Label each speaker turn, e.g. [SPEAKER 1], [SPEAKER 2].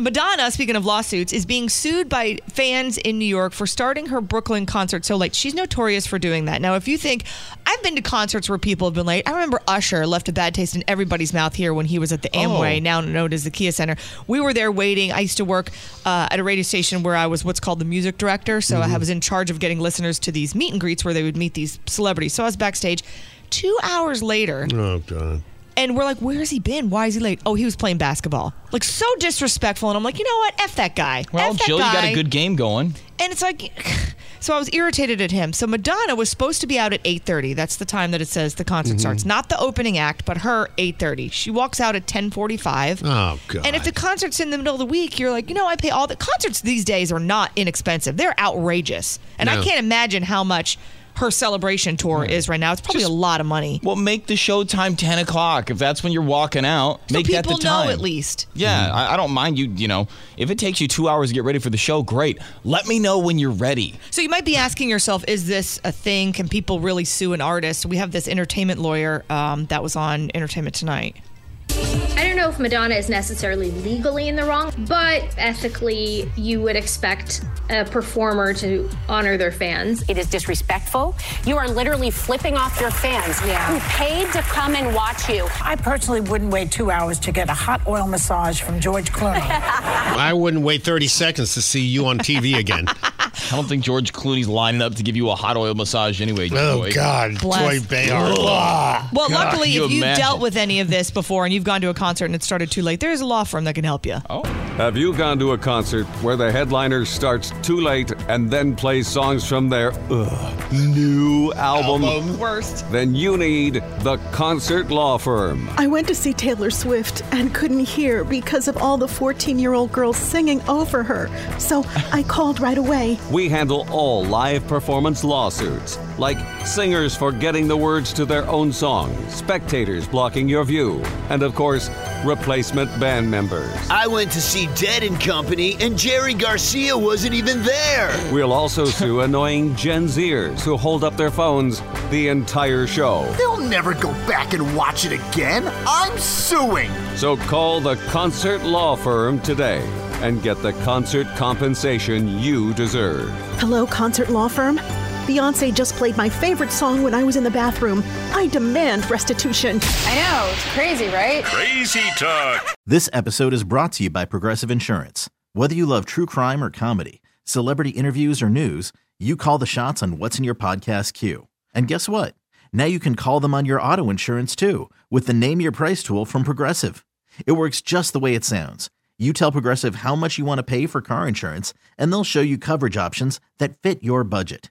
[SPEAKER 1] Madonna, speaking of lawsuits, is being sued by fans in New York for starting her Brooklyn concert so late. She's notorious for doing that. Now, if you think I've been to concerts where people have been late, I remember Usher left a bad taste in everybody's mouth here when he was at the Amway,
[SPEAKER 2] Oh.
[SPEAKER 1] now known as the Kia Center. We were there waiting. I used to work uh, at a radio station where I was what's called the music director, so I was in charge of getting listeners to these meet and greets where they would meet these celebrities. So I was backstage. Two hours later,
[SPEAKER 2] Oh God.
[SPEAKER 1] And we're like, where's he been? Why is he late? Oh, he was playing basketball. Like, so disrespectful. And I'm like, you know what? F that guy.
[SPEAKER 3] Well,
[SPEAKER 1] F that
[SPEAKER 3] Jill, you got a good game going.
[SPEAKER 1] And it's like, so I was irritated at him. So Madonna was supposed to be out at 8:30. That's the time that it says the concert mm-hmm. starts. Not the opening act, but her 8:30. She walks out at 10:45.
[SPEAKER 2] Oh God.
[SPEAKER 1] And if the concert's in the middle of the week, you're like, you know, I pay all the concerts these days are not inexpensive. They're outrageous. And I can't imagine how much her celebration tour is right now. It's probably
[SPEAKER 3] Just-
[SPEAKER 1] a lot of money.
[SPEAKER 3] Well, make the show time 10 o'clock. If that's when you're walking out,
[SPEAKER 1] So
[SPEAKER 3] make that the time.
[SPEAKER 1] know at least.
[SPEAKER 3] Yeah, I, I don't mind you, you know, if it takes you two hours to get ready for the show, great. Let me know when you're ready.
[SPEAKER 1] So you might be asking yourself, is this a thing? Can people really sue an artist? We have this entertainment lawyer um, that was on Entertainment Tonight.
[SPEAKER 4] I don't know if Madonna is necessarily legally in the wrong, but ethically, you would expect a performer to honor their fans.
[SPEAKER 5] It is disrespectful. You are literally flipping off your fans
[SPEAKER 4] Yeah.
[SPEAKER 5] who paid to come and watch you.
[SPEAKER 6] I personally wouldn't wait two hours to get a hot oil massage from George Clooney.
[SPEAKER 2] I wouldn't wait 30 seconds to see you on TV again.
[SPEAKER 3] I don't think George Clooney's lining up to give you a hot oil massage anyway.
[SPEAKER 2] oh
[SPEAKER 3] Joy.
[SPEAKER 2] God.
[SPEAKER 1] Bless.
[SPEAKER 2] Joy Behar.
[SPEAKER 1] Well,
[SPEAKER 3] God,
[SPEAKER 1] luckily,
[SPEAKER 3] you
[SPEAKER 1] if you
[SPEAKER 3] imagine?
[SPEAKER 1] dealt with any of this before and you've gone to a concert and it started too late, there's a law firm that can help you.
[SPEAKER 3] Oh,
[SPEAKER 7] Have you gone to a concert where the headliner starts too late and then plays songs from their ugh, new album?
[SPEAKER 2] Album.
[SPEAKER 1] Worst.
[SPEAKER 7] Then you need the Concert Law Firm.
[SPEAKER 8] I went to see Taylor Swift and couldn't hear because of all the 14 year old girls singing over her. So I called right away.
[SPEAKER 7] We handle all live performance lawsuits, like singers forgetting the words to their own song, spectators blocking your view, and of course, replacement band members.
[SPEAKER 9] I went to see Dead and Company, and Jerry Garcia wasn't even there.
[SPEAKER 7] We'll also sue annoying Gen Zers who hold up their phones the entire show.
[SPEAKER 9] They'll never go back and watch it again. I'm suing.
[SPEAKER 7] So call the Concert Law Firm today and get the concert compensation you deserve.
[SPEAKER 8] Hello, concert law firm. Beyonce just played my favorite song when I was in the bathroom. I demand restitution.
[SPEAKER 4] I know, it's crazy, right?
[SPEAKER 10] Crazy Talk.
[SPEAKER 11] This episode is brought to you by Progressive Insurance. Whether you love true crime or comedy, celebrity interviews or news, you call the shots on what's in your podcast queue. And guess what? Now you can call them on your auto insurance too with the Name Your Price tool from Progressive. It works just the way it sounds. You tell Progressive how much you want to pay for car insurance, and they'll show you coverage options that fit your budget.